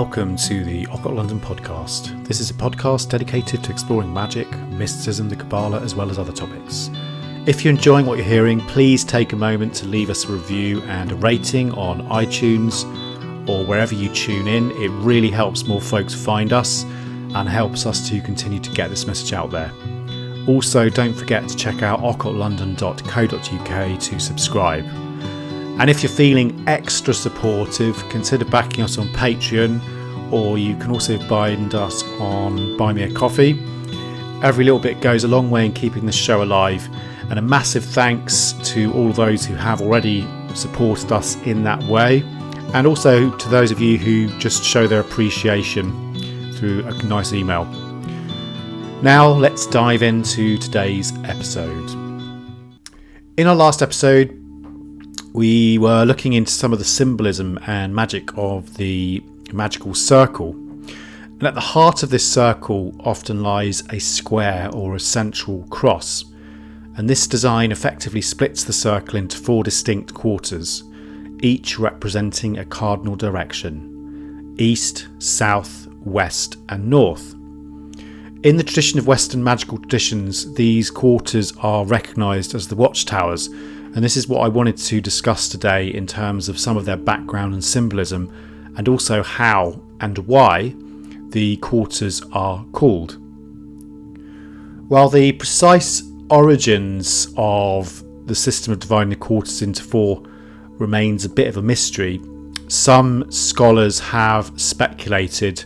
Welcome to the Occult London podcast. This is a podcast dedicated to exploring magic, mysticism, the Kabbalah, as well as other topics. If you're enjoying what you're hearing, please take a moment to leave us a review and a rating on iTunes or wherever you tune in. It really helps more folks find us and helps us to continue to get this message out there. Also, don't forget to check out occultlondon.co.uk to subscribe. And if you're feeling extra supportive, consider backing us on Patreon, or you can also find us on Buy Me a Coffee. Every little bit goes a long way in keeping the show alive, and a massive thanks to all those who have already supported us in that way, and also to those of you who just show their appreciation through a nice email. Now, let's dive into today's episode. In our last episode, we were looking into some of the symbolism and magic of the magical circle. And at the heart of this circle often lies a square or a central cross. And this design effectively splits the circle into four distinct quarters, each representing a cardinal direction east, south, west, and north. In the tradition of Western magical traditions, these quarters are recognised as the watchtowers and this is what I wanted to discuss today in terms of some of their background and symbolism, and also how and why the quarters are called. While the precise origins of the system of dividing the quarters into four remains a bit of a mystery, some scholars have speculated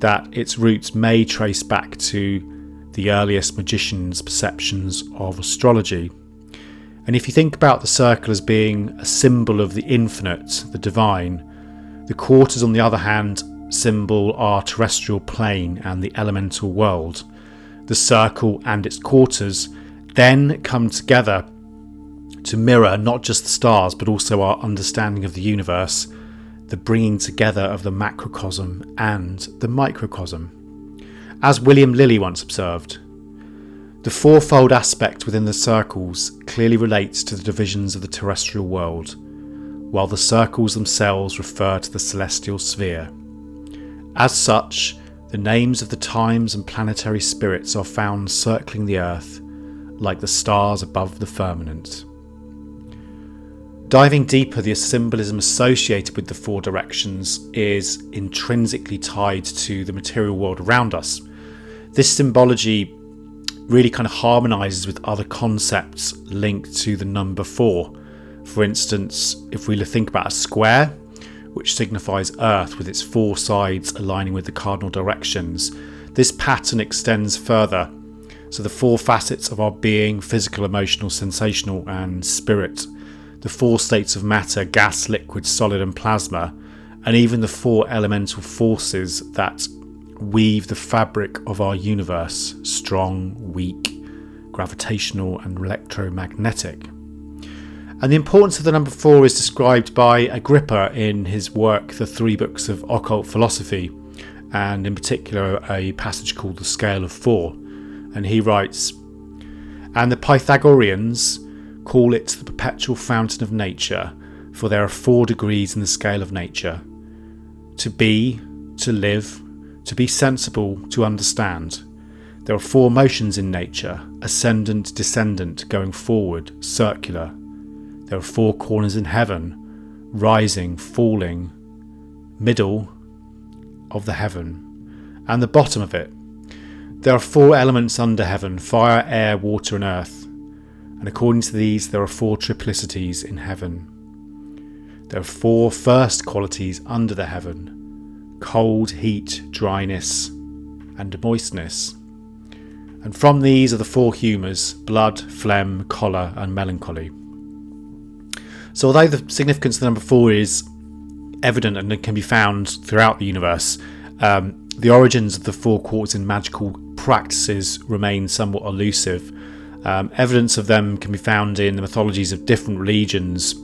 that its roots may trace back to the earliest magicians' perceptions of astrology. And if you think about the circle as being a symbol of the infinite, the divine, the quarters, on the other hand, symbol our terrestrial plane and the elemental world. The circle and its quarters then come together to mirror not just the stars but also our understanding of the universe, the bringing together of the macrocosm and the microcosm. As William Lilly once observed, the fourfold aspect within the circles clearly relates to the divisions of the terrestrial world, while the circles themselves refer to the celestial sphere. As such, the names of the times and planetary spirits are found circling the earth like the stars above the firmament. Diving deeper, the symbolism associated with the four directions is intrinsically tied to the material world around us. This symbology really kind of harmonizes with other concepts linked to the number four. For instance, if we think about a square, which signifies Earth with its four sides aligning with the cardinal directions, this pattern extends further. So, the four facets of our being physical, emotional, sensational, and spirit, the four states of matter gas, liquid, solid, and plasma, and even the four elemental forces that weave the fabric of our universe strong, weak, gravitational, and electromagnetic. And the importance of the number four is described by Agrippa in his work, The Three Books of Occult Philosophy, and in particular a passage called The Scale of Four. And he writes, And the Pythagoreans call it the perpetual fountain of nature, for there are four degrees in the scale of nature to be, to live, to be sensible, to understand. There are four motions in nature ascendant, descendant, going forward, circular. There are four corners in heaven rising, falling, middle of the heaven, and the bottom of it. There are four elements under heaven fire, air, water, and earth. And according to these, there are four triplicities in heaven. There are four first qualities under the heaven cold, heat, dryness, and moistness. And from these are the four humours blood, phlegm, choler, and melancholy. So, although the significance of the number four is evident and can be found throughout the universe, um, the origins of the four quarters in magical practices remain somewhat elusive. Um, evidence of them can be found in the mythologies of different religions,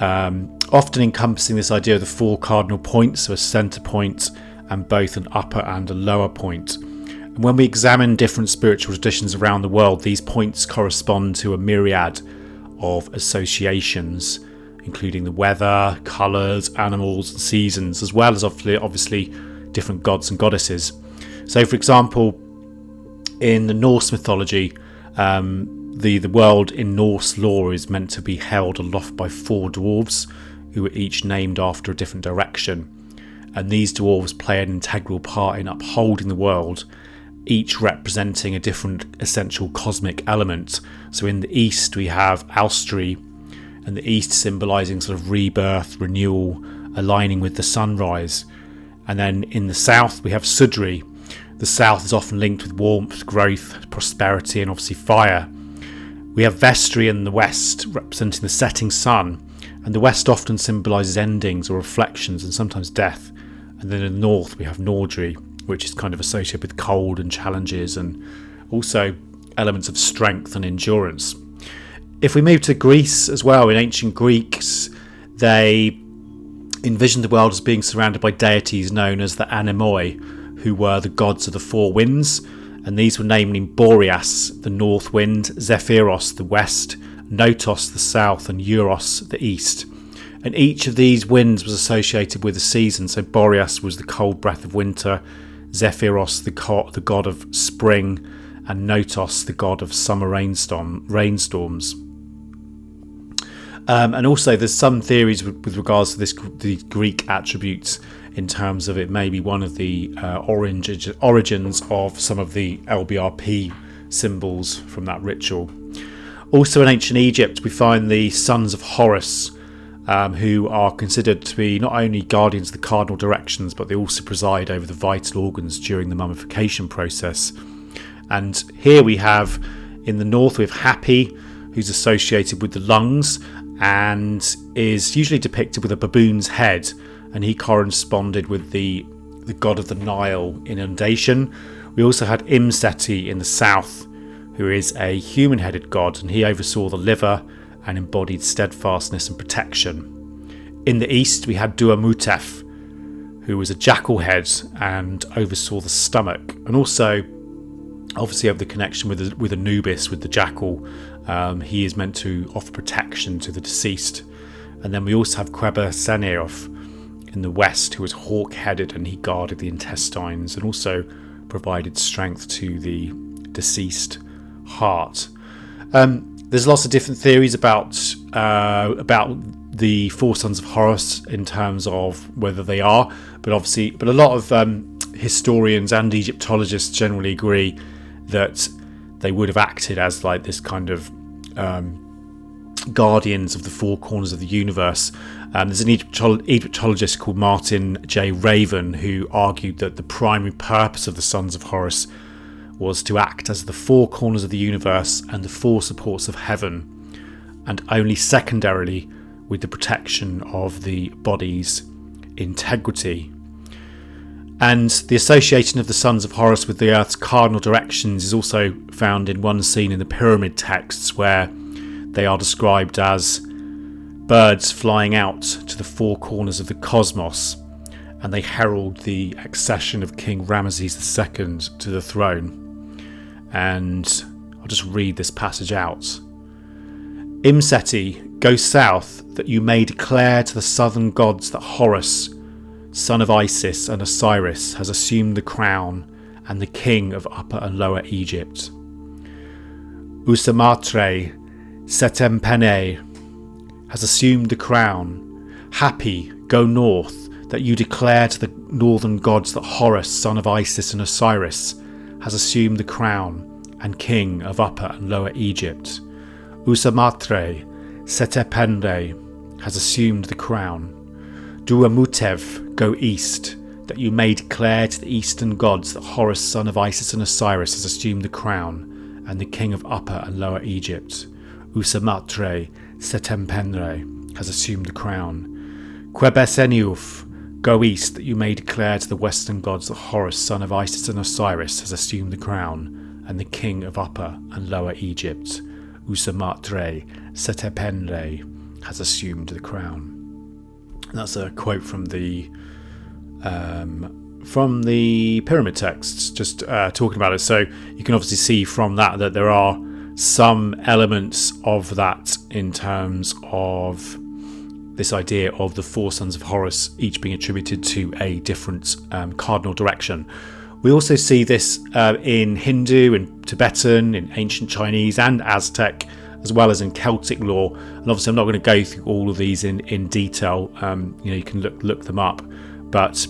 um, often encompassing this idea of the four cardinal points, so a centre point and both an upper and a lower point. And when we examine different spiritual traditions around the world, these points correspond to a myriad of associations. including the weather, colours, animals, and seasons, as well as obviously different gods and goddesses. So, for example, in the Norse mythology, um, the, the world in Norse lore is meant to be held aloft by four dwarves who are each named after a different direction. And these dwarves play an integral part in upholding the world, each representing a different essential cosmic element. So in the east, we have Austri, and the east symbolizing sort of rebirth, renewal, aligning with the sunrise. And then in the south, we have Sudri. The south is often linked with warmth, growth, prosperity, and obviously fire. We have Vestri in the west, representing the setting sun, and the west often symbolises endings or reflections and sometimes death. And then in the north, we have Nordri, which is kind of associated with cold and challenges and also elements of strength and endurance. If we move to Greece as well, in ancient Greeks, they envisioned the world as being surrounded by deities known as the Anemoi, who were the gods of the four winds and these were namely Boreas, the north wind, Zephyros, the west, Notos, the south, and Euros, the east. And each of these winds was associated with a season. So Boreas was the cold breath of winter, Zephyros, the, co- the god of spring, and Notos, the god of summer rainstorm, rainstorms. Um, and also, there's some theories with, with regards to this the Greek attributes in terms of it may be one of the uh, orange, origins of some of the LBRP symbols from that ritual. Also, in ancient Egypt, we find the sons of Horus, um, who are considered to be not only guardians of the cardinal directions, but they also preside over the vital organs during the mummification process. And here we have in the north, we have Hapi, who's associated with the lungs and is usually depicted with a baboon's head and he corresponded with the the god of the Nile inundation. We also had Imseti in the south, who is a human headed god, and he oversaw the liver and embodied steadfastness and protection. In the east, we had Duamutef, who was a jackal head and oversaw the stomach, and also obviously have the connection with with Anubis, with the jackal. Um, he is meant to offer protection to the deceased. And then we also have Queba Seneof, in the west who was hawk headed and he guarded the intestines and also provided strength to the deceased heart. Um, there's lots of different theories about uh, about the four sons of Horus in terms of whether they are, but obviously, but a lot of um, historians and Egyptologists generally agree that they would have acted as like this kind of um, guardians of the four corners of the universe. Um, there's an Egyptologist called Maarten J. Raven who argued that the primary purpose of the Sons of Horus was to act as the four corners of the universe and the four supports of heaven, and only secondarily with the protection of the body's integrity. And the association of the sons of Horus with the Earth's cardinal directions is also found in one scene in the pyramid texts where they are described as birds flying out to the four corners of the cosmos, and they herald the accession of King Ramesses II to the throne. And I'll just read this passage out. Imseti, go south, that you may declare to the southern gods that Horus, son of Isis and Osiris, has assumed the crown and the king of Upper and Lower Egypt. Usamatre, Setempene has assumed the crown. Hapi, go north, that you declare to the northern gods that Horus, son of Isis and Osiris, has assumed the crown and king of Upper and Lower Egypt. Usamatre, Setepende, has assumed the crown. Duamutef, go east, that you may declare to the eastern gods that Horus, son of Isis and Osiris, has assumed the crown and the king of Upper and Lower Egypt. Usamatre Setempenre has assumed the crown. Quebeseniuf, go east that you may declare to the western gods that Horus, son of Isis and Osiris, has assumed the crown, and the king of Upper and Lower Egypt, Usamatre Setepenre, has assumed the crown. That's a quote from the um, from the pyramid texts, just uh, talking about it. So you can obviously see from that that there are some elements of that in terms of this idea of the four sons of Horus each being attributed to a different um, cardinal direction. We also see this uh, in Hindu and Tibetan, in ancient Chinese and Aztec, as well as in Celtic lore. And obviously, I'm not going to go through all of these in in detail. Um, you know, you can look look them up. But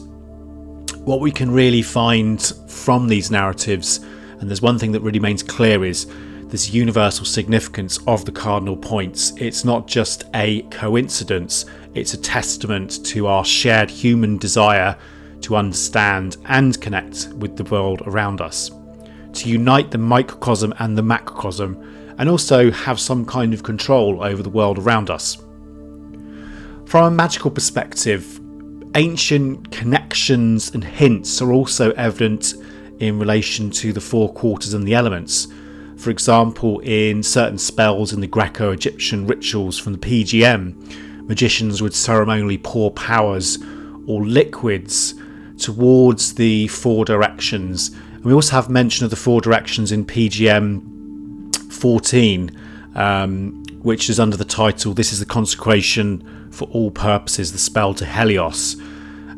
what we can really find from these narratives, and there's one thing that really remains clear is this universal significance of the cardinal points. It's not just a coincidence, it's a testament to our shared human desire to understand and connect with the world around us, to unite the microcosm and the macrocosm, and also have some kind of control over the world around us. From a magical perspective, ancient connections and hints are also evident in relation to the four quarters and the elements. For example, in certain spells in the Greco Egyptian rituals from the PGM, magicians would ceremonially pour powers or liquids towards the four directions. And we also have mention of the four directions in PGM 14, um, which is under the title This is the Consecration for All Purposes, the spell to Helios.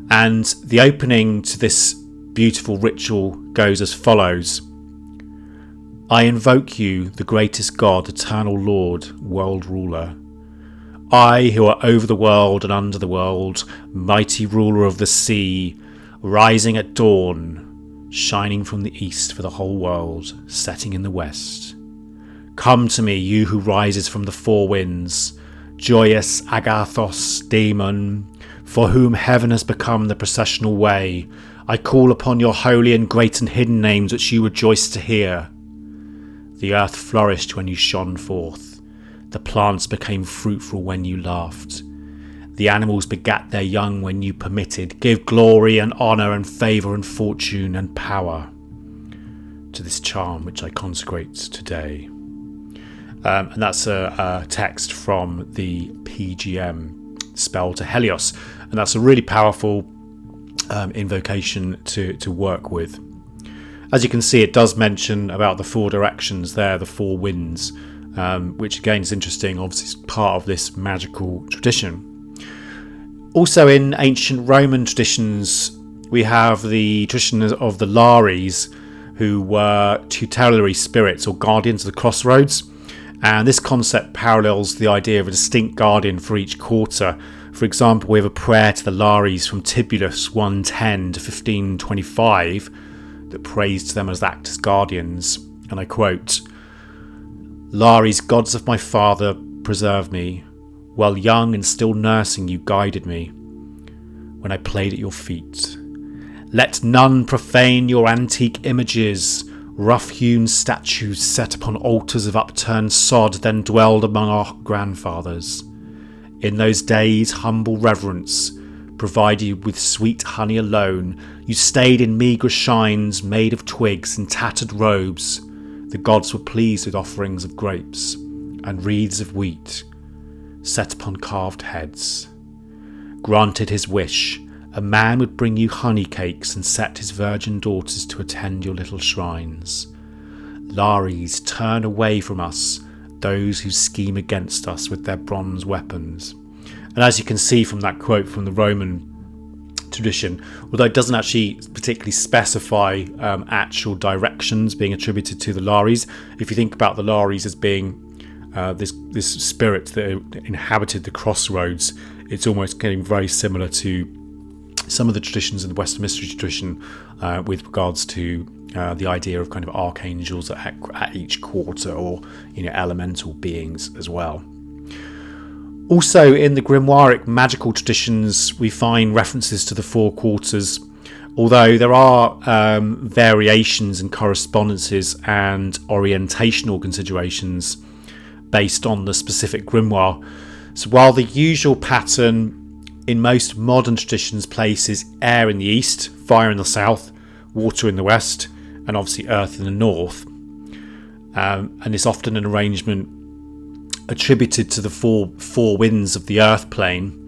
And the opening to this beautiful ritual goes as follows I invoke you, the greatest God, eternal Lord, world ruler. I, who are over the world and under the world, mighty ruler of the sea, rising at dawn, shining from the east for the whole world, setting in the west. Come to me, you who rises from the four winds, joyous Agathos Daimon, for whom heaven has become the processional way. I call upon your holy and great and hidden names which you rejoice to hear. The earth flourished when you shone forth. The plants became fruitful when you laughed. The animals begat their young when you permitted. Give glory and honour and favour and fortune and power to this charm which I consecrate today. Um, and that's a, a, text from the PGM spell to Helios. And that's a really powerful um, invocation to, to work with. As you can see, it does mention about the four directions there, the four winds, um, which again is interesting, obviously, it's part of this magical tradition. Also, in ancient Roman traditions, we have the tradition of the Lares, who were tutelary spirits or guardians of the crossroads. And this concept parallels the idea of a distinct guardian for each quarter. For example, we have a prayer to the Lares from Tibullus 110 to 1525 that praised them as actas guardians. And I quote Lares, gods of my father, preserve me, while young and still nursing, you guided me when I played at your feet. Let none profane your antique images, rough hewn statues set upon altars of upturned sod, then dwelled among our grandfathers. In those days, humble reverence provided you with sweet honey alone. You stayed in meagre shines made of twigs and tattered robes. The gods were pleased with offerings of grapes and wreaths of wheat set upon carved heads. Granted his wish, a man would bring you honey cakes and set his virgin daughters to attend your little shrines. Lares, turn away from us those who scheme against us with their bronze weapons. And as you can see from that quote from the Roman tradition, although it doesn't actually particularly specify um, actual directions being attributed to the Lares, if you think about the Lares as being uh, this this spirit that inhabited the crossroads, it's almost getting very similar to some of the traditions in the Western mystery tradition uh, with regards to uh, the idea of kind of archangels at, at each quarter or you know elemental beings as well. Also, in the grimoiric magical traditions, we find references to the four quarters, although there are um, variations and correspondences and orientational considerations based on the specific grimoire. So while the usual pattern in most modern traditions places air in the east, fire in the south, water in the west, and obviously earth in the north, um, and it's often an arrangement attributed to the four four winds of the earth plane.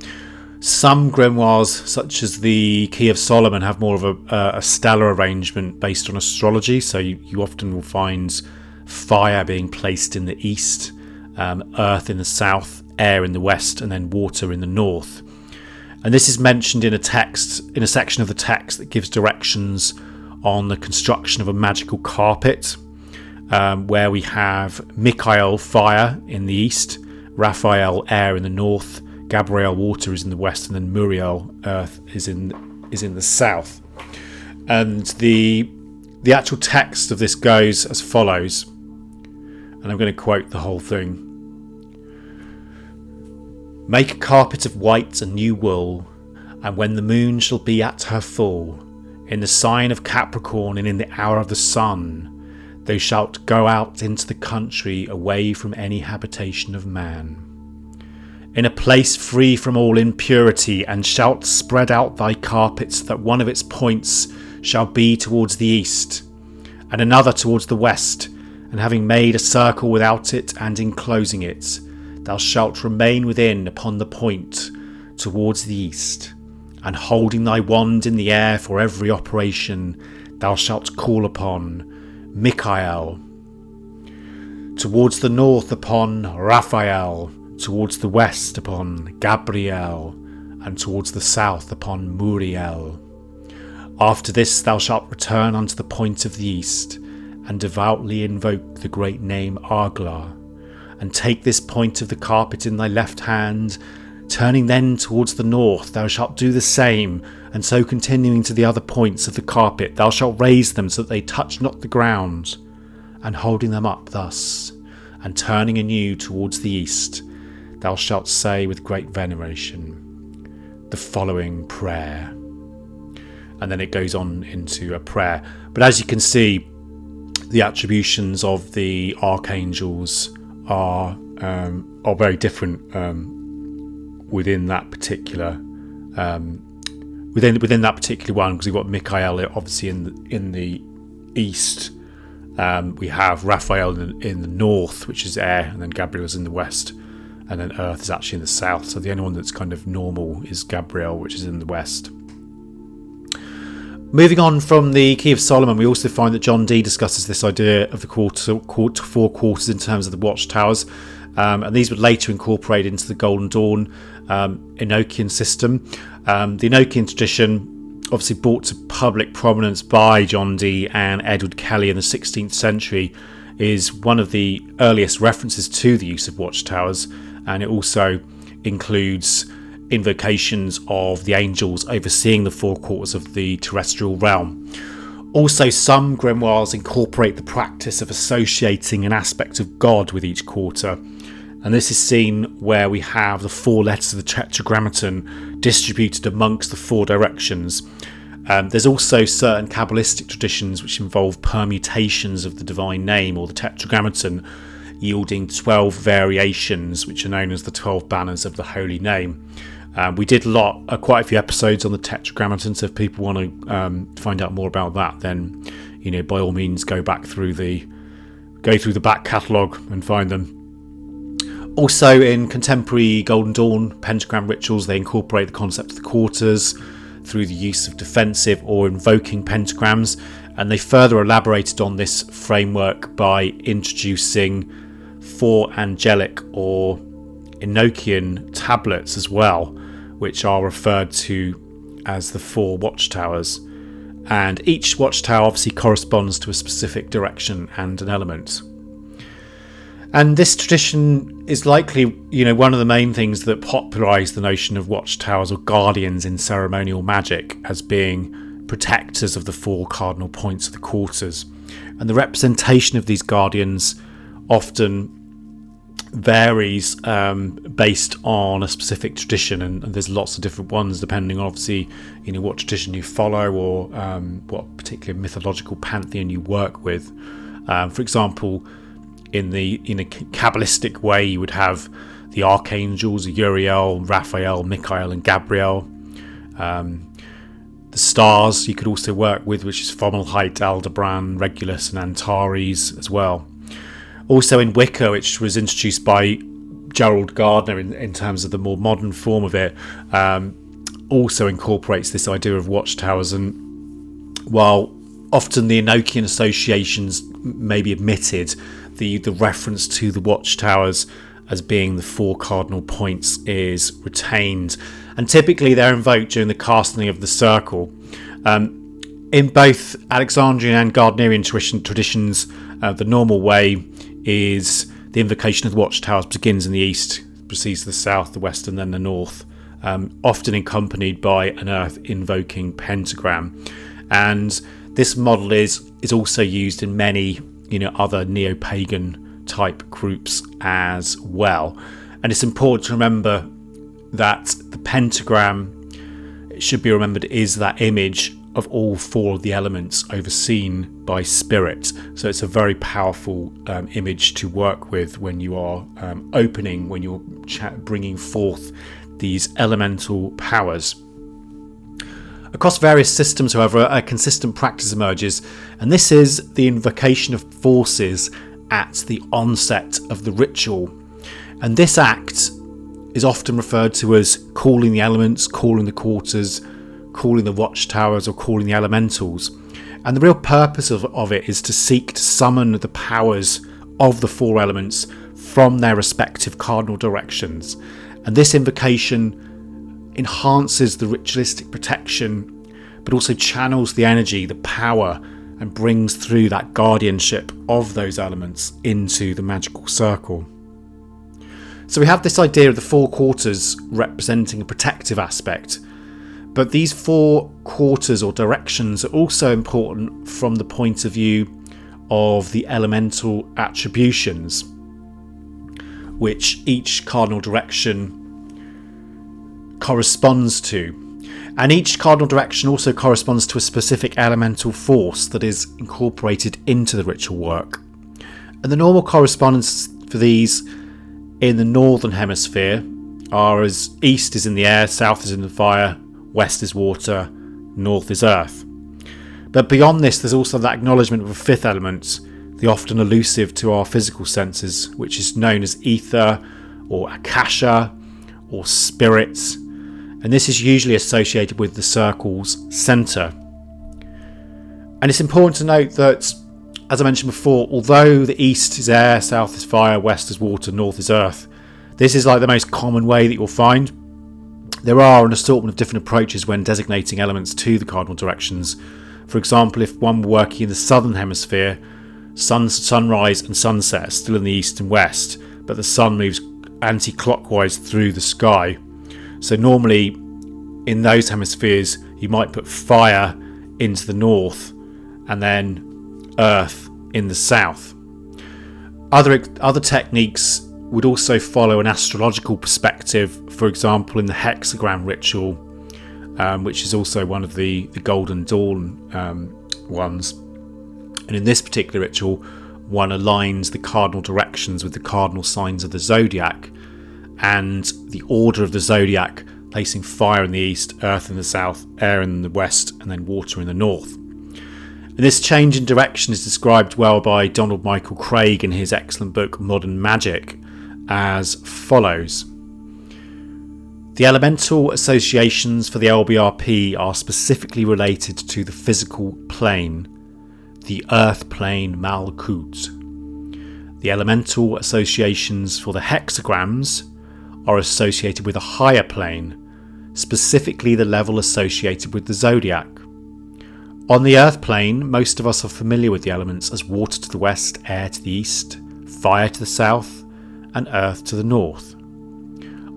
Some grimoires, such as the Key of Solomon, have more of a, a stellar arrangement based on astrology. So you, you often will find fire being placed in the east um, earth in the south, air in the west, and then water in the north. And this is mentioned in a text, in a section of the text that gives directions on the construction of a magical carpet, um, where we have Michael, fire, in the east, Raphael, air, in the north, Gabriel, water, is in the west, and then Muriel, earth, is in is in the south. And the the actual text of this goes as follows, and I'm going to quote the whole thing. Make a carpet of white and new wool, and when the moon shall be at her full, in the sign of Capricorn and in the hour of the sun, thou shalt go out into the country away from any habitation of man. In a place free from all impurity, and shalt spread out thy carpets, that one of its points shall be towards the east, and another towards the west, and having made a circle without it and enclosing it, thou shalt remain within upon the point towards the east, and holding thy wand in the air for every operation, thou shalt call upon Michael. Towards the north upon Raphael, towards the west upon Gabriel, and towards the south upon Muriel. After this thou shalt return unto the point of the east, and devoutly invoke the great name Agla, and take this point of the carpet in thy left hand, turning then towards the north, thou shalt do the same, and so continuing to the other points of the carpet, thou shalt raise them so that they touch not the ground, and holding them up thus, and turning anew towards the east, thou shalt say with great veneration the following prayer and then it goes on into a prayer. But as you can see, the attributions of the archangels are um, are very different um, within that particular um, within within that particular one because we've got Michael obviously in the, in the east. Um, we have Raphael in, in, the north, which is air, and then Gabriel is in the west, and then Earth is actually in the south. So the only one that's kind of normal is Gabriel, which is in the west. Moving on from the Key of Solomon, we also find that John Dee discusses this idea of the quarter, quarter four quarters in terms of the watchtowers, um, and these were later incorporated into the Golden Dawn um, Enochian system. Um, the Enochian tradition, obviously brought to public prominence by John Dee and Edward Kelly in the 16th century, is one of the earliest references to the use of watchtowers, and it also includes invocations of the angels overseeing the four quarters of the terrestrial realm. Also, some grimoires incorporate the practice of associating an aspect of God with each quarter, and this is seen where we have the four letters of the Tetragrammaton distributed amongst the four directions. Um, there's also certain Kabbalistic traditions which involve permutations of the divine name or the Tetragrammaton, yielding 12 variations, which are known as the 12 banners of the holy name. Um, we did a lot, uh, quite a few episodes on the Tetragrammaton. So if people want to um, find out more about that, then you know by all means go back through the go through the back catalogue and find them. Also, in contemporary Golden Dawn pentagram rituals, they incorporate the concept of the quarters through the use of defensive or invoking pentagrams, and they further elaborated on this framework by introducing four angelic or Enochian tablets as well, which are referred to as the four watchtowers. And each watchtower obviously corresponds to a specific direction and an element. And this tradition is likely, you know, one of the main things that popularised the notion of watchtowers or guardians in ceremonial magic as being protectors of the four cardinal points of the quarters. And the representation of these guardians often varies um, based on a specific tradition, and, and, there's lots of different ones depending, obviously, you know what tradition you follow or um, what particular mythological pantheon you work with. Um, for example, in the in a kabbalistic way, you would have the archangels Uriel, Raphael, Michael, and Gabriel. Um, the stars you could also work with, which is Fomalhaut, Aldebaran, Regulus, and Antares as well. Also in Wicca, which was introduced by Gerald Gardner in, in terms of the more modern form of it, um, also incorporates this idea of watchtowers. And while often the Enochian associations may be admitted, the, the reference to the watchtowers as being the four cardinal points is retained, and typically they're invoked during the casting of the circle. Um, in both Alexandrian and Gardnerian traditions, uh, the normal way is the invocation of the watchtowers begins in the east, proceeds to the south, the west, and then the north, um, often accompanied by an earth invoking pentagram. And this model is is also used in many you know other neo-pagan type groups as well. And it's important to remember that the pentagram it should be remembered is that image of all four of the elements overseen by spirit. So it's a very powerful um, image to work with when you are um, opening, when you're bringing forth these elemental powers. Across various systems, however, a consistent practice emerges, and this is the invocation of forces at the onset of the ritual. And this act is often referred to as calling the elements, calling the quarters, calling the watchtowers, or calling the elementals. And the real purpose of, of it is to seek to summon the powers of the four elements from their respective cardinal directions. And this invocation enhances the ritualistic protection, but also channels the energy, the power, and brings through that guardianship of those elements into the magical circle. So we have this idea of the four quarters representing a protective aspect, but these four quarters or directions are also important from the point of view of the elemental attributions, which each cardinal direction corresponds to. And each cardinal direction also corresponds to a specific elemental force that is incorporated into the ritual work. And the normal correspondence for these in the northern hemisphere are as east is in the air, south is in the fire, west is water, north is earth. But beyond this, there's also that acknowledgement of a fifth element, the often elusive to our physical senses, which is known as ether or akasha or spirits and this is usually associated with the circle's centre. And it's important to note that, as I mentioned before, although the east is air, south is fire, west is water, north is earth, this is like the most common way that you'll find. There are an assortment of different approaches when designating elements to the cardinal directions. For example, if one were working in the southern hemisphere, sun, sunrise and sunset are still in the east and west, but the sun moves anti clockwise through the sky. So normally in those hemispheres, you might put fire into the north and then earth in the south. Other other techniques would also follow an astrological perspective. For example, in the hexagram ritual, um, which is also one of the the Golden Dawn um, ones, and in this particular ritual, one aligns the cardinal directions with the cardinal signs of the zodiac and the order of the zodiac, placing fire in the east, earth in the south, air in the west, and then water in the north. And this change in direction is described well by Donald Michael Kraig in his excellent book Modern Magic as follows. The elemental associations for the LBRP are specifically related to the physical plane, the earth plane Malkuth. The elemental associations for the hexagrams are associated with a higher plane, specifically the level associated with the zodiac. On the Earth plane, most of us are familiar with the elements as water to the west, air to the east, fire to the south, and earth to the north.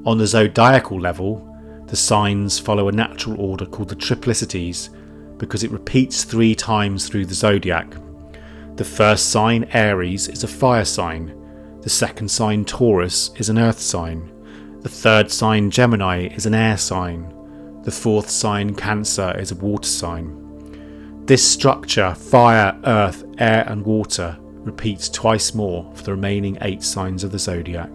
On the zodiacal level, the signs follow a natural order called the triplicities because it repeats three times through the zodiac. The first sign, Aries, is a fire sign. The second sign, Taurus, is an earth sign. The third sign, Gemini, is an air sign. The fourth sign, Cancer, is a water sign. This structure, fire, earth, air, and water, repeats twice more for the remaining eight signs of the zodiac.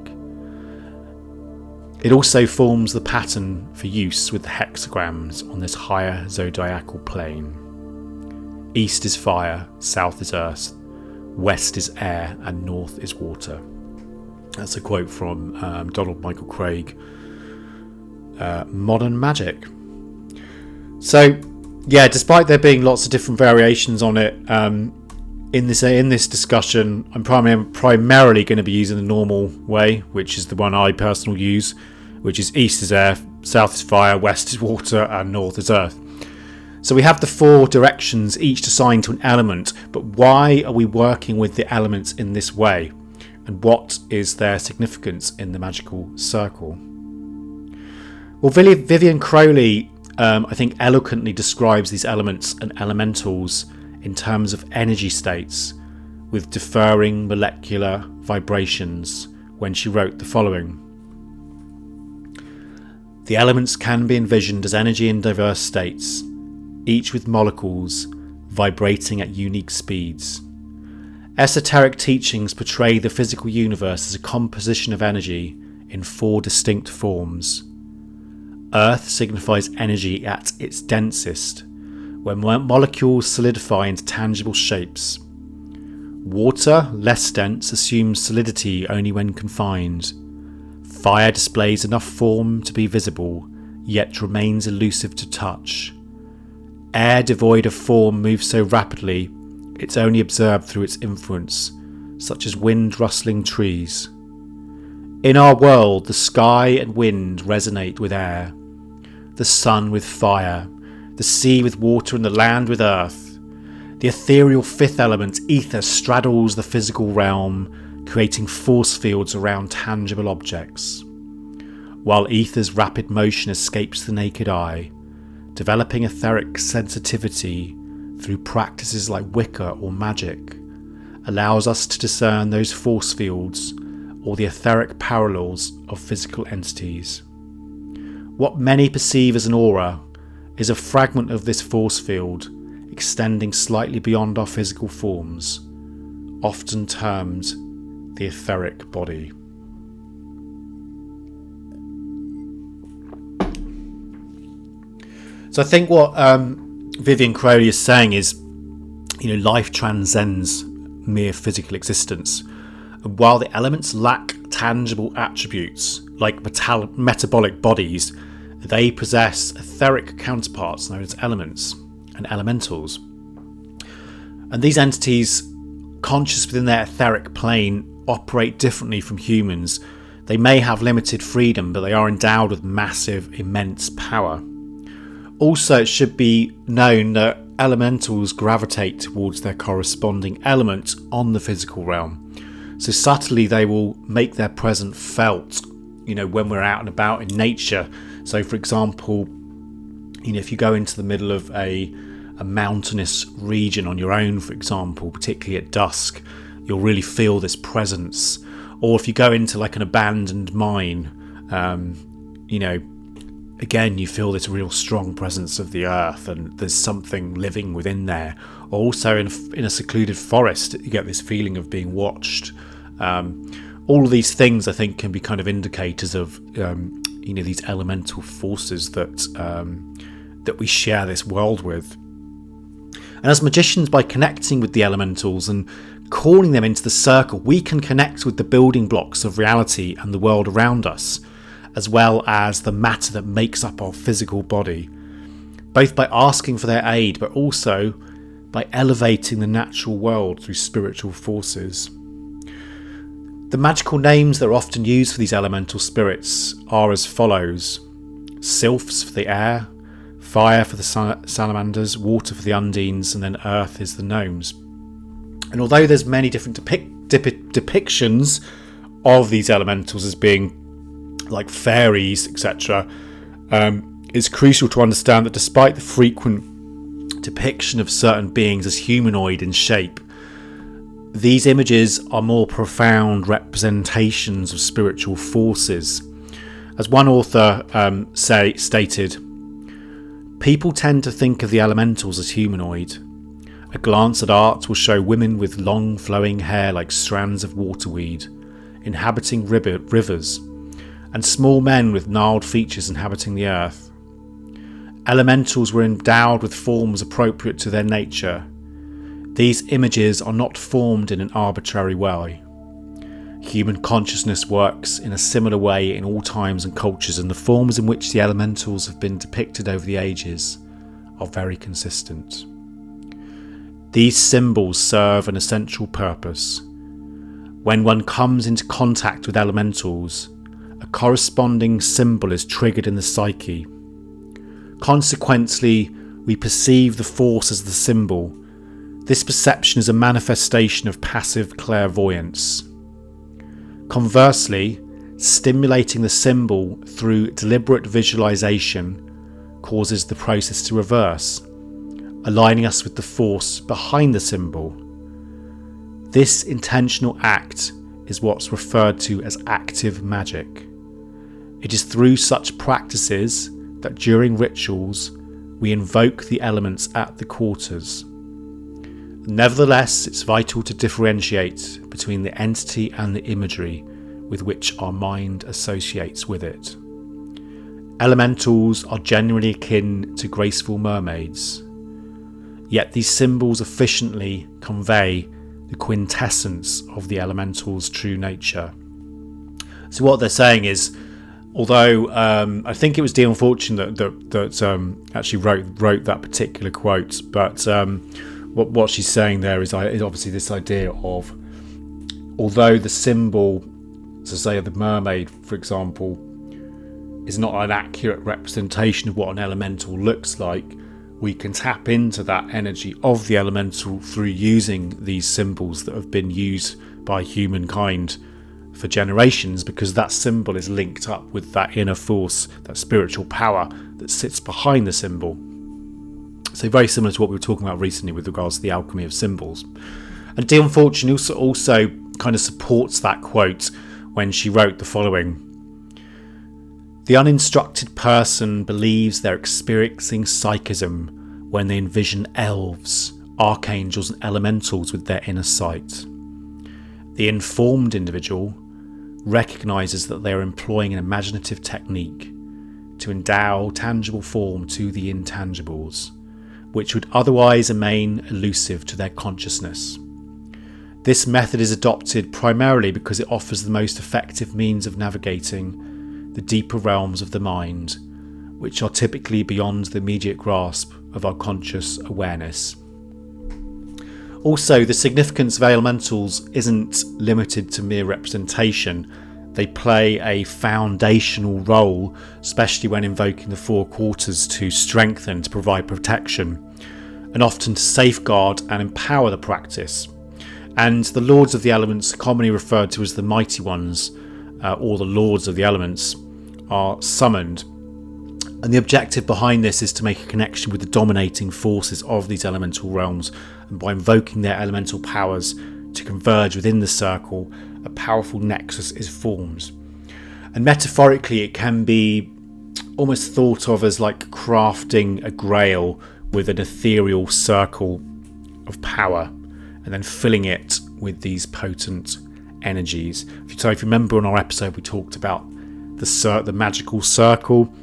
It also forms the pattern for use with the hexagrams on this higher zodiacal plane. East is fire, south is earth, west is air, and north is water. That's a quote from um, Donald Michael Kraig, uh, Modern Magic. So, yeah, despite there being lots of different variations on it, um, in this in this discussion, I'm primar- primarily going to be using the normal way, which is the one I personally use, which is east is air, south is fire, west is water, and north is earth. So we have the four directions, each assigned to an element, but why are we working with the elements in this way? And what is their significance in the magical circle? Well, Vivianne Crowley, um, I think, eloquently describes these elements and elementals in terms of energy states with differing molecular vibrations when she wrote the following. The elements can be envisioned as energy in diverse states, each with molecules vibrating at unique speeds. Esoteric teachings portray the physical universe as a composition of energy in four distinct forms. Earth signifies energy at its densest, when molecules solidify into tangible shapes. Water, less dense, assumes solidity only when confined. Fire displays enough form to be visible, yet remains elusive to touch. Air devoid of form moves so rapidly, it's only observed through its influence, such as wind rustling trees. In our world, the sky and wind resonate with air, the sun with fire, the sea with water, and the land with earth. The ethereal fifth element, ether, straddles the physical realm, creating force fields around tangible objects. While ether's rapid motion escapes the naked eye, developing etheric sensitivity through practices like Wicca or magic allows us to discern those force fields or the etheric parallels of physical entities. What many perceive as an aura is a fragment of this force field extending slightly beyond our physical forms, often termed the etheric body. So I think what um, Vivianne Crowley is saying is, you know, life transcends mere physical existence. And while the elements lack tangible attributes like metal- metabolic bodies, they possess etheric counterparts known as elements and elementals. And these entities, conscious within their etheric plane, operate differently from humans. They may have limited freedom, but they are endowed with massive, immense power. Also, it should be known that elementals gravitate towards their corresponding element on the physical realm. So subtly, they will make their presence felt. You know, when we're out and about in nature, so, for example, you know, if you go into the middle of a, a mountainous region on your own, for example, particularly at dusk, you'll really feel this presence. Or if you go into like an abandoned mine, um, you know, again, you feel this real strong presence of the earth and there's something living within there. Also, in a, in a secluded forest, you get this feeling of being watched. Um, all of these things, I think, can be kind of indicators of um, you know these elemental forces that um, that we share this world with. And as magicians, by connecting with the elementals and calling them into the circle, we can connect with the building blocks of reality and the world around us, as well as the matter that makes up our physical body, both by asking for their aid, but also by elevating the natural world through spiritual forces. The magical names that are often used for these elemental spirits are as follows Sylphs for the air, fire for the salamanders, water for the undines, and then earth is the gnomes. And although there's many different depic- dep- depictions of these elementals as being like fairies, etc., um, it's crucial to understand that despite the frequent depiction of certain beings as humanoid in shape, these images are more profound representations of spiritual forces. As one author um, say, stated, people tend to think of the elementals as humanoid. A glance at art will show women with long flowing hair like strands of waterweed, inhabiting river- rivers, and small men with gnarled features inhabiting the earth. Elementals were endowed with forms appropriate to their nature these images are not formed in an arbitrary way. Human consciousness works in a similar way in all times and cultures, and the forms in which the elementals have been depicted over the ages are very consistent. These symbols serve an essential purpose. When one comes into contact with elementals, a corresponding symbol is triggered in the psyche. Consequently, we perceive the force as the symbol. This perception is a manifestation of passive clairvoyance. Conversely, stimulating the symbol through deliberate visualization causes the process to reverse, aligning us with the force behind the symbol. This intentional act is what's referred to as active magic. It is through such practices that during rituals we invoke the elements at the quarters. Nevertheless, it's vital to differentiate between the entity and the imagery with which our mind associates with it. Elementals are generally akin to graceful mermaids, yet these symbols efficiently convey the quintessence of the elemental's true nature. So, what they're saying is although um, I think it was Dion Fortune that that, that um, actually wrote wrote that particular quote. But um, what what she's saying there is, is obviously this idea of although the symbol, to say, the mermaid, for example, is not an accurate representation of what an elemental looks like. We can tap into that energy of the elemental through using these symbols that have been used by humankind for generations because that symbol is linked up with that inner force, that spiritual power that sits behind the symbol. So, very similar to what we were talking about recently with regards to the alchemy of symbols. And Dion Fortune also, also kind of supports that quote when she wrote the following The uninstructed person believes they're experiencing psychism when they envision elves, archangels, and elementals with their inner sight. The informed individual recognizes that they are employing an imaginative technique to endow tangible form to the intangibles, which would otherwise remain elusive to their consciousness. This method is adopted primarily because it offers the most effective means of navigating the deeper realms of the mind, which are typically beyond the immediate grasp of our conscious awareness. Also, the significance of elementals isn't limited to mere representation. They play a foundational role, especially when invoking the four quarters to strengthen, to provide protection, and often to safeguard and empower the practice. And the Lords of the Elements, commonly referred to as the Mighty Ones, uh, or the Lords of the Elements, are summoned and the objective behind this is to make a connection with the dominating forces of these elemental realms, and by invoking their elemental powers to converge within the circle, a powerful nexus is formed. And metaphorically, it can be almost thought of as like crafting a grail with an ethereal circle of power and then filling it with these potent energies. So, if you remember on our episode, we talked about the, the magical circle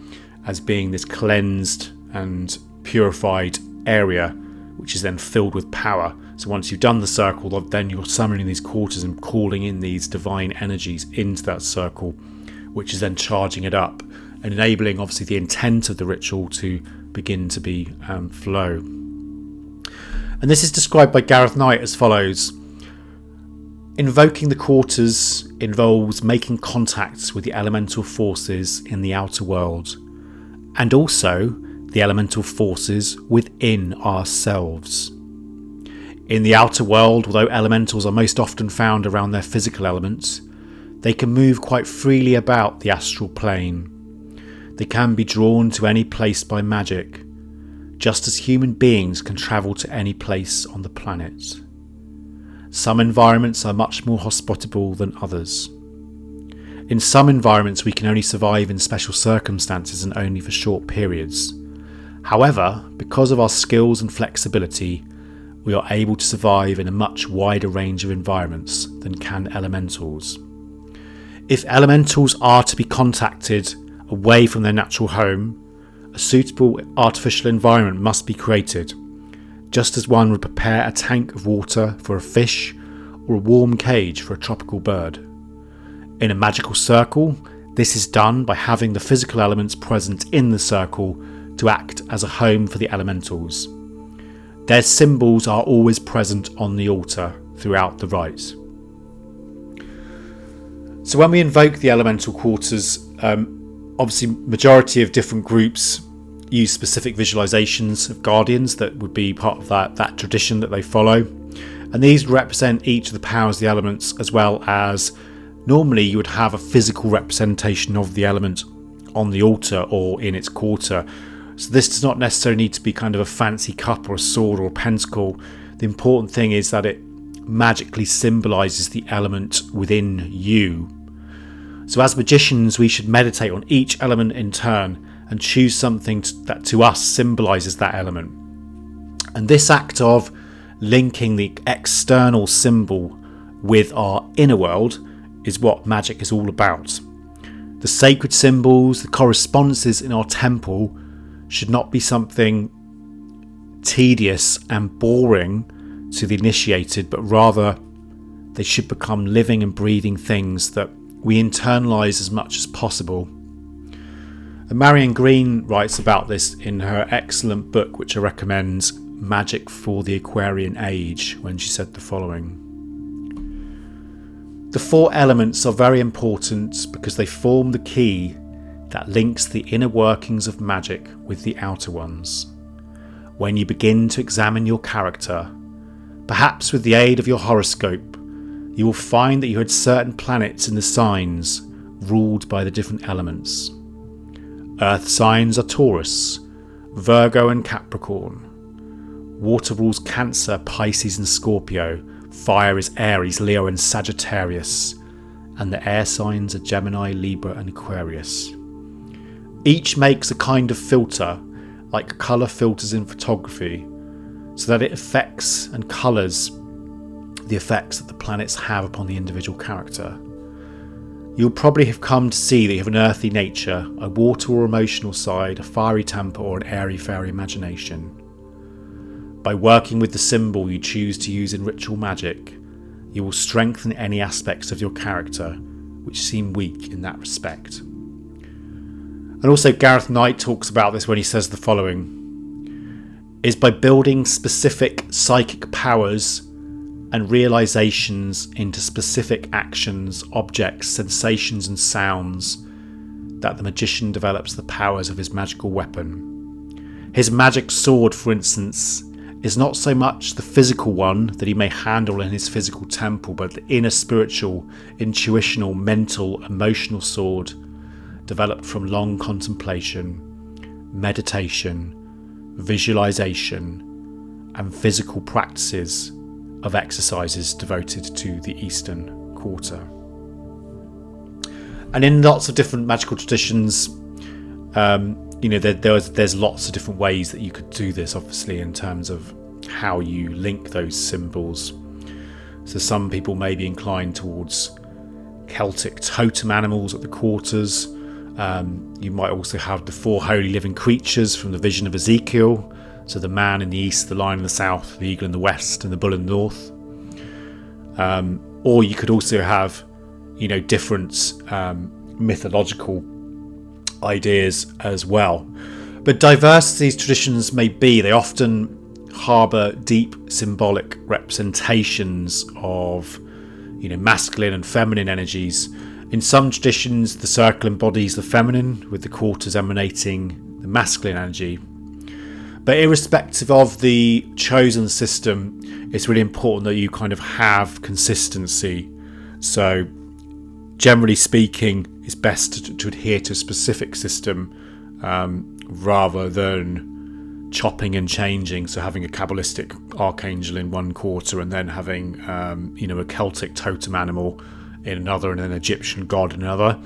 as being this cleansed and purified area, which is then filled with power. So once you've done the circle, then you're summoning these quarters and calling in these divine energies into that circle, which is then charging it up and enabling, obviously, the intent of the ritual to begin to be um, flow. And this is described by Gareth Knight as follows. Invoking the quarters involves making contacts with the elemental forces in the outer world and also the elemental forces within ourselves. In the outer world, although elementals are most often found around their physical elements, they can move quite freely about the astral plane. They can be drawn to any place by magic, just as human beings can travel to any place on the planet. Some environments are much more hospitable than others. In some environments, we can only survive in special circumstances and only for short periods. However, because of our skills and flexibility, we are able to survive in a much wider range of environments than can elementals. If elementals are to be contacted away from their natural home, a suitable artificial environment must be created, just as one would prepare a tank of water for a fish or a warm cage for a tropical bird. In a magical circle, this is done by having the physical elements present in the circle to act as a home for the elementals. their symbols are always present on the altar throughout the rites. So when we invoke the elemental quarters, um, obviously majority of different groups use specific visualizations of guardians that would be part of that, that tradition that they follow. And these represent each of the powers of the elements as well as normally you would have a physical representation of the element on the altar or in its quarter. So this does not necessarily need to be kind of a fancy cup or a sword or a pentacle. The important thing is that it magically symbolizes the element within you. So as magicians, we should meditate on each element in turn and choose something that to us symbolizes that element. And this act of linking the external symbol with our inner world is what magic is all about. The sacred symbols, the correspondences in our temple should not be something tedious and boring to the initiated, but rather they should become living and breathing things that we internalize as much as possible. And Marian Green writes about this in her excellent book, which I recommend, Magic for the Aquarian Age, when she said the following. The four elements are very important because they form the key that links the inner workings of magic with the outer ones. When you begin to examine your character, perhaps with the aid of your horoscope, you will find that you had certain planets in the signs ruled by the different elements. Earth signs are Taurus, Virgo, and Capricorn. Water rules Cancer, Pisces, and Scorpio, Fire is Aries, Leo, and Sagittarius, and the air signs are Gemini, Libra, and Aquarius. Each makes a kind of filter, like colour filters in photography, so that it affects and colours the effects that the planets have upon the individual character. You'll probably have come to see that you have an earthy nature, a water or emotional side, a fiery temper, or an airy fairy imagination. By working with the symbol you choose to use in ritual magic, you will strengthen any aspects of your character which seem weak in that respect. And also, Gareth Knight talks about this when he says the following is by building specific psychic powers and realizations into specific actions, objects, sensations, and sounds that the magician develops the powers of his magical weapon. His magic sword, for instance, is not so much the physical one that he may handle in his physical temple, but the inner spiritual, intuitional, mental, emotional sword developed from long contemplation, meditation, visualization, and physical practices of exercises devoted to the Eastern Quarter. And in lots of different magical traditions, um, you know, there, there's there's lots of different ways that you could do this. Obviously, in terms of how you link those symbols. So some people may be inclined towards Celtic totem animals at the quarters. Um, you might also have the four holy living creatures from the vision of Ezekiel. So the man in the east, the lion in the south, the eagle in the west, and the bull in the north. Um, or you could also have, you know, different um, mythological ideas as well. But diverse these traditions may be, they often harbour deep symbolic representations of, you know, masculine and feminine energies. In some traditions, the circle embodies the feminine, with the quarters emanating the masculine energy. But irrespective of the chosen system, it's really important that you kind of have consistency. So, generally speaking, it's best to, to adhere to a specific system um, rather than chopping and changing. So, having a Kabbalistic archangel in one quarter and then having, um, you know, a Celtic totem animal in another and an Egyptian god in another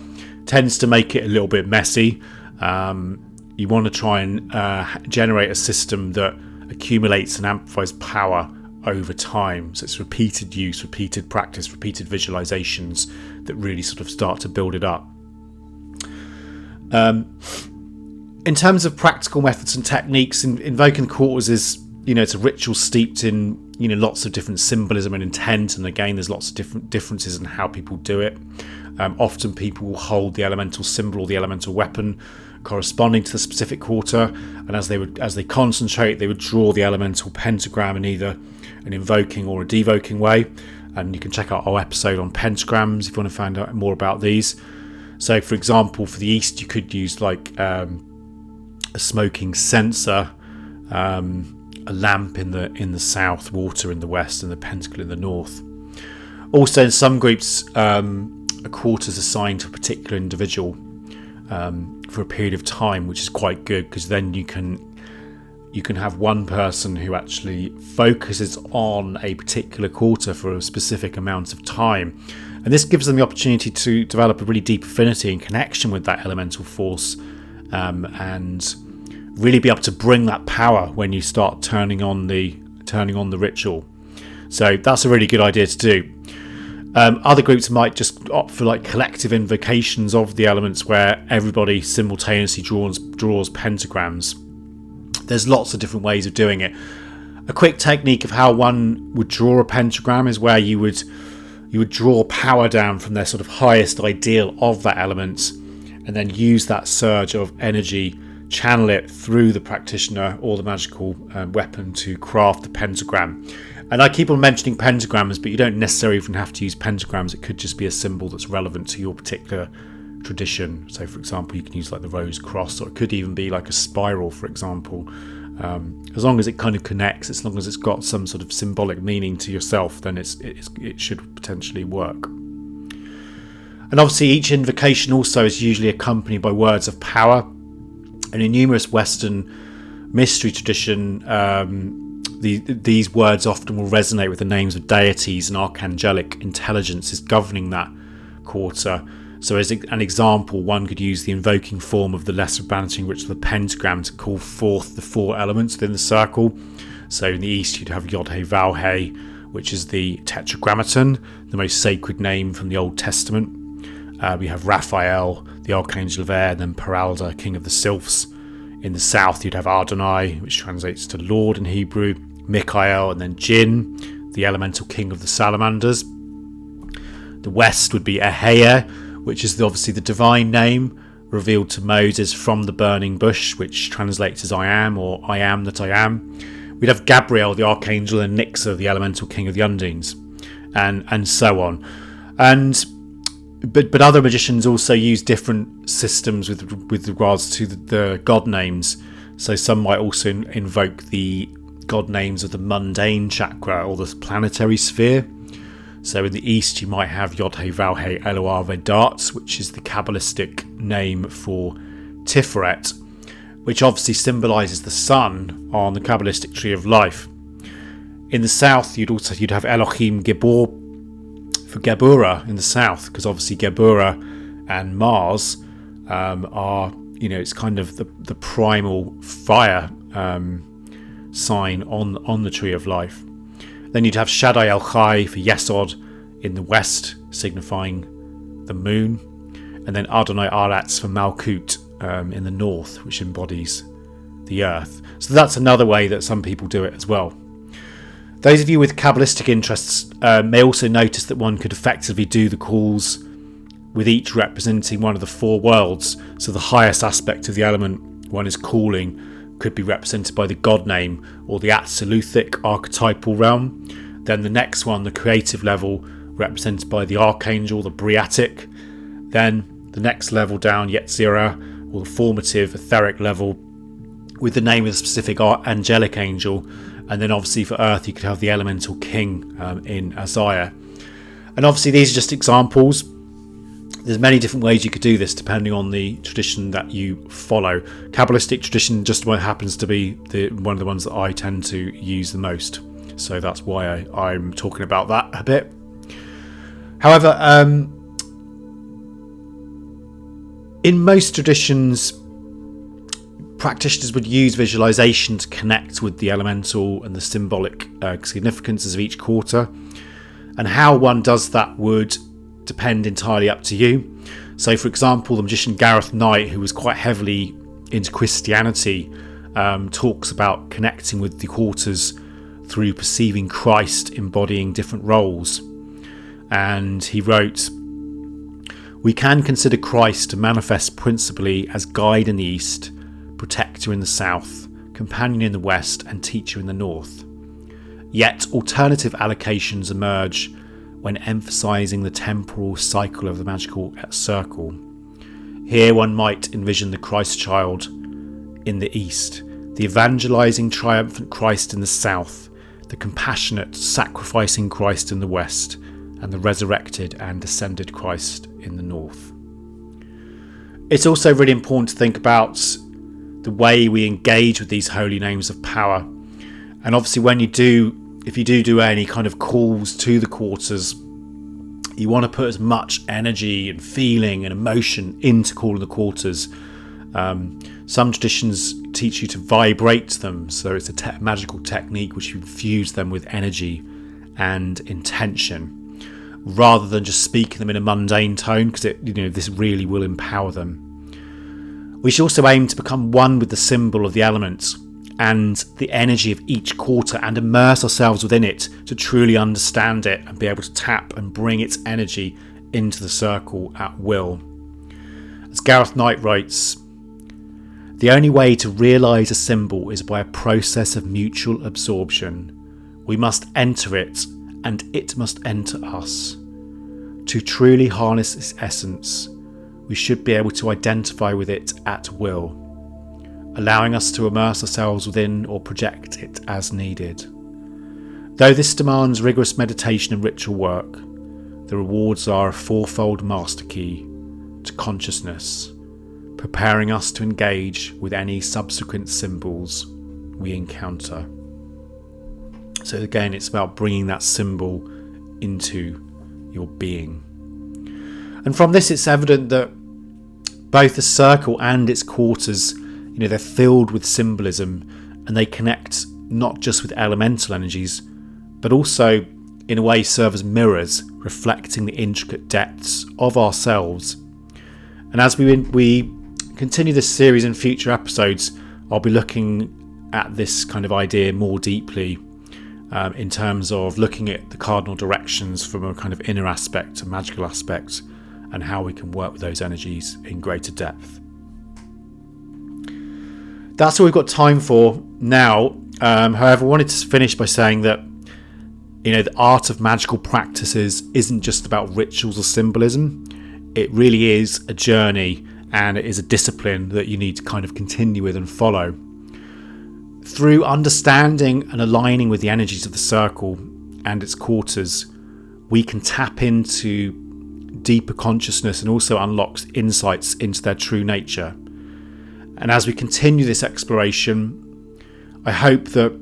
tends to make it a little bit messy. Um, you want to try and uh, generate a system that accumulates and amplifies power over time. So it's repeated use, repeated practice, repeated visualizations that really sort of start to build it up. Um, in terms of practical methods and techniques, invoking quarters is you know it's a ritual steeped in you know lots of different symbolism and intent, and again there's lots of different differences in how people do it. Um, often people will hold the elemental symbol or the elemental weapon corresponding to the specific quarter, and as they would as they concentrate, they would draw the elemental pentagram in either an invoking or a devoking way. And you can check out our episode on pentagrams if you want to find out more about these. So, for example, for the east, you could use like um, a smoking censer, um, a lamp in the in the south, water in the west, and the pentacle in the north. Also, in some groups, um, a quarter is assigned to a particular individual um, for a period of time, which is quite good because then you can you can have one person who actually focuses on a particular quarter for a specific amount of time. And this gives them the opportunity to develop a really deep affinity and connection with that elemental force um, and really be able to bring that power when you start turning on the turning on the ritual. So that's a really good idea to do. Um, other groups might just opt for like collective invocations of the elements where everybody simultaneously draws draws pentagrams. There's lots of different ways of doing it. A quick technique of how one would draw a pentagram is where you would you would draw power down from their sort of highest ideal of that element and then use that surge of energy channel it through the practitioner or the magical um, weapon to craft the pentagram and I keep on mentioning pentagrams, but you don't necessarily even have to use pentagrams. It could just be a symbol that's relevant to your particular tradition. So, for example, you can use like the rose cross, or it could even be like a spiral, for example. Um, as long as it kind of connects, as long as it's got some sort of symbolic meaning to yourself, then it's, it's it should potentially work. And obviously, each invocation also is usually accompanied by words of power. And in numerous Western mystery tradition, um, the, these words often will resonate with the names of deities and archangelic intelligences governing that quarter. So, as an example, one could use the invoking form of the lesser banishing ritual of the pentagram to call forth the four elements within the circle. So, in the east, you'd have Yod He Vav He, which is the Tetragrammaton, the most sacred name from the Old Testament. Uh, we have Raphael, the Archangel of Air, and then Paralda, King of the Sylphs. In the south, you'd have Adonai, which translates to Lord in Hebrew. Michael, and then Djin, the elemental king of the salamanders. The west would be Eheieh, which is obviously the divine name revealed to Moses from the burning bush, which translates as I am or I am that I am. We'd have Gabriel, the archangel, and Nichsa, the elemental king of the Undines, and and so on. And but but other magicians also use different systems with with regards to the, the god names. So some might also invoke the god names of the mundane chakra or the planetary sphere. So in the east, you might have Yod He Vav He Eloah Vedat, which is the Kabbalistic name for Tiferet, which obviously symbolizes the sun on the Kabbalistic tree of life. In the south, you'd also you'd have Elohim Gibor for Geburah in the south, because obviously Geburah and Mars um, are, you know, it's kind of the, the primal fire um, sign on, on the Tree of Life. Then you'd have Shaddai El Chai for Yesod in the west, signifying the moon. And then Adonai Aratz for Malkuth um, in the north, which embodies the earth. So that's another way that some people do it as well. Those of you with Kabbalistic interests uh, may also notice that one could effectively do the calls with each representing one of the four worlds. So the highest aspect of the element one is calling could be represented by the god name or the Atziluthic archetypal realm. Then the next one, the creative level, represented by the archangel, the Briatic. Then the next level down, Yetzirah, or the formative etheric level, with the name of the specific angelic angel. And then obviously for Earth, you could have the elemental king um, in Assiah. And obviously, these are just examples there's many different ways you could do this depending on the tradition that you follow. Kabbalistic tradition just happens to be the, one of the ones that I tend to use the most, so that's why I, am talking about that a bit. However, um, in most traditions, practitioners would use visualization to connect with the elemental and the symbolic uh, significances of each quarter, and how one does that would depend entirely up to you. So, for example, the magician Gareth Knight, who was quite heavily into Christianity, um, talks about connecting with the quarters through perceiving Christ embodying different roles. And he wrote, we can consider Christ to manifest principally as guide in the east, protector in the south, companion in the west, and teacher in the north. Yet alternative allocations emerge when emphasizing the temporal cycle of the magical circle. Here one might envision the Christ child in the east, the evangelizing triumphant Christ in the south, the compassionate sacrificing Christ in the west, and the resurrected and ascended Christ in the north. It's also really important to think about the way we engage with these holy names of power. And obviously, when you do, if you do do any kind of calls to the quarters, you want to put as much energy and feeling and emotion into calling the quarters. Um, some traditions teach you to vibrate them, so it's a te- magical technique which you infuse them with energy and intention rather than just speaking them in a mundane tone because it you know this really will empower them. We should also aim to become one with the symbol of the elements and the energy of each quarter and immerse ourselves within it to truly understand it and be able to tap and bring its energy into the circle at will. As Gareth Knight writes, the only way to realise a symbol is by a process of mutual absorption. We must enter it, and it must enter us. To truly harness its essence, we should be able to identify with it at will, allowing us to immerse ourselves within or project it as needed. Though this demands rigorous meditation and ritual work, the rewards are a fourfold master key to consciousness, preparing us to engage with any subsequent symbols we encounter. So, again, it's about bringing that symbol into your being. And from this, it's evident that both the circle and its quarters, you know, they're filled with symbolism and they connect not just with elemental energies, but also, in a way, serve as mirrors reflecting the intricate depths of ourselves. And as we, we continue this series in future episodes, I'll be looking at this kind of idea more deeply um, in terms of looking at the cardinal directions from a kind of inner aspect, a magical aspect, and how we can work with those energies in greater depth. That's all we've got time for now. Um, however, I wanted to finish by saying that you know the art of magical practices isn't just about rituals or symbolism. It really is a journey and it is a discipline that you need to kind of continue with and follow. Through understanding and aligning with the energies of the circle and its quarters, we can tap into deeper consciousness and also unlocks insights into their true nature. And as we continue this exploration, I hope that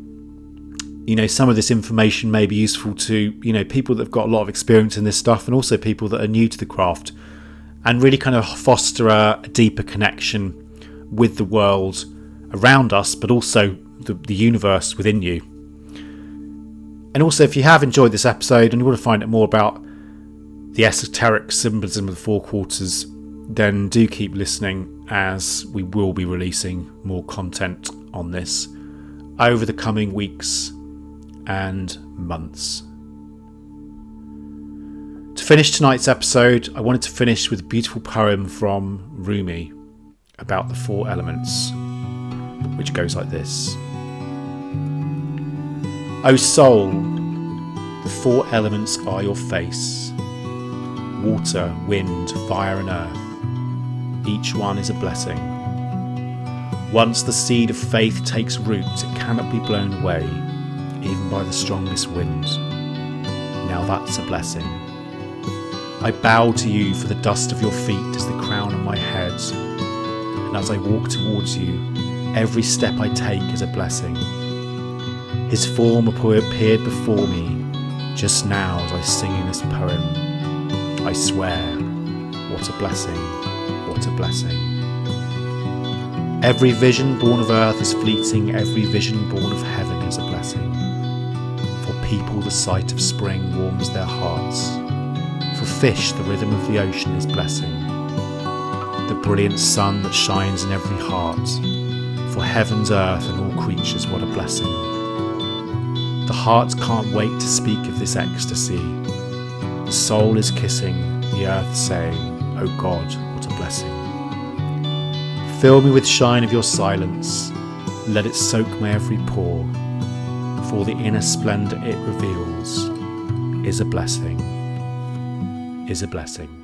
you know some of this information may be useful to you know people that have got a lot of experience in this stuff and also people that are new to the craft and really kind of foster a, a deeper connection with the world around us but also the, the universe within you and also if you have enjoyed this episode and you want to find out more about the esoteric symbolism of the four quarters, then do keep listening as we will be releasing more content on this over the coming weeks and months. To finish tonight's episode, I wanted to finish with a beautiful poem from Rumi about the four elements, which goes like this O soul, the four elements are your face water, wind, fire, and earth. Each one is a blessing. Once the seed of faith takes root, it cannot be blown away, even by the strongest wind. Now that's a blessing. I bow to you, for the dust of your feet is the crown on my head. And as I walk towards you, every step I take is a blessing. His form appeared before me just now as I sing in this poem. I swear, what a blessing, what a blessing. Every vision born of earth is fleeting, every vision born of heaven is a blessing. For people, the sight of spring warms their hearts. For fish, the rhythm of the ocean is blessing. The brilliant sun that shines in every heart. For heaven's earth and all creatures, what a blessing. The heart can't wait to speak of this ecstasy the soul is kissing the earth, saying, O God, what a blessing. Fill me with shine of your silence, let it soak my every pore, for the inner splendour it reveals is a blessing, is a blessing.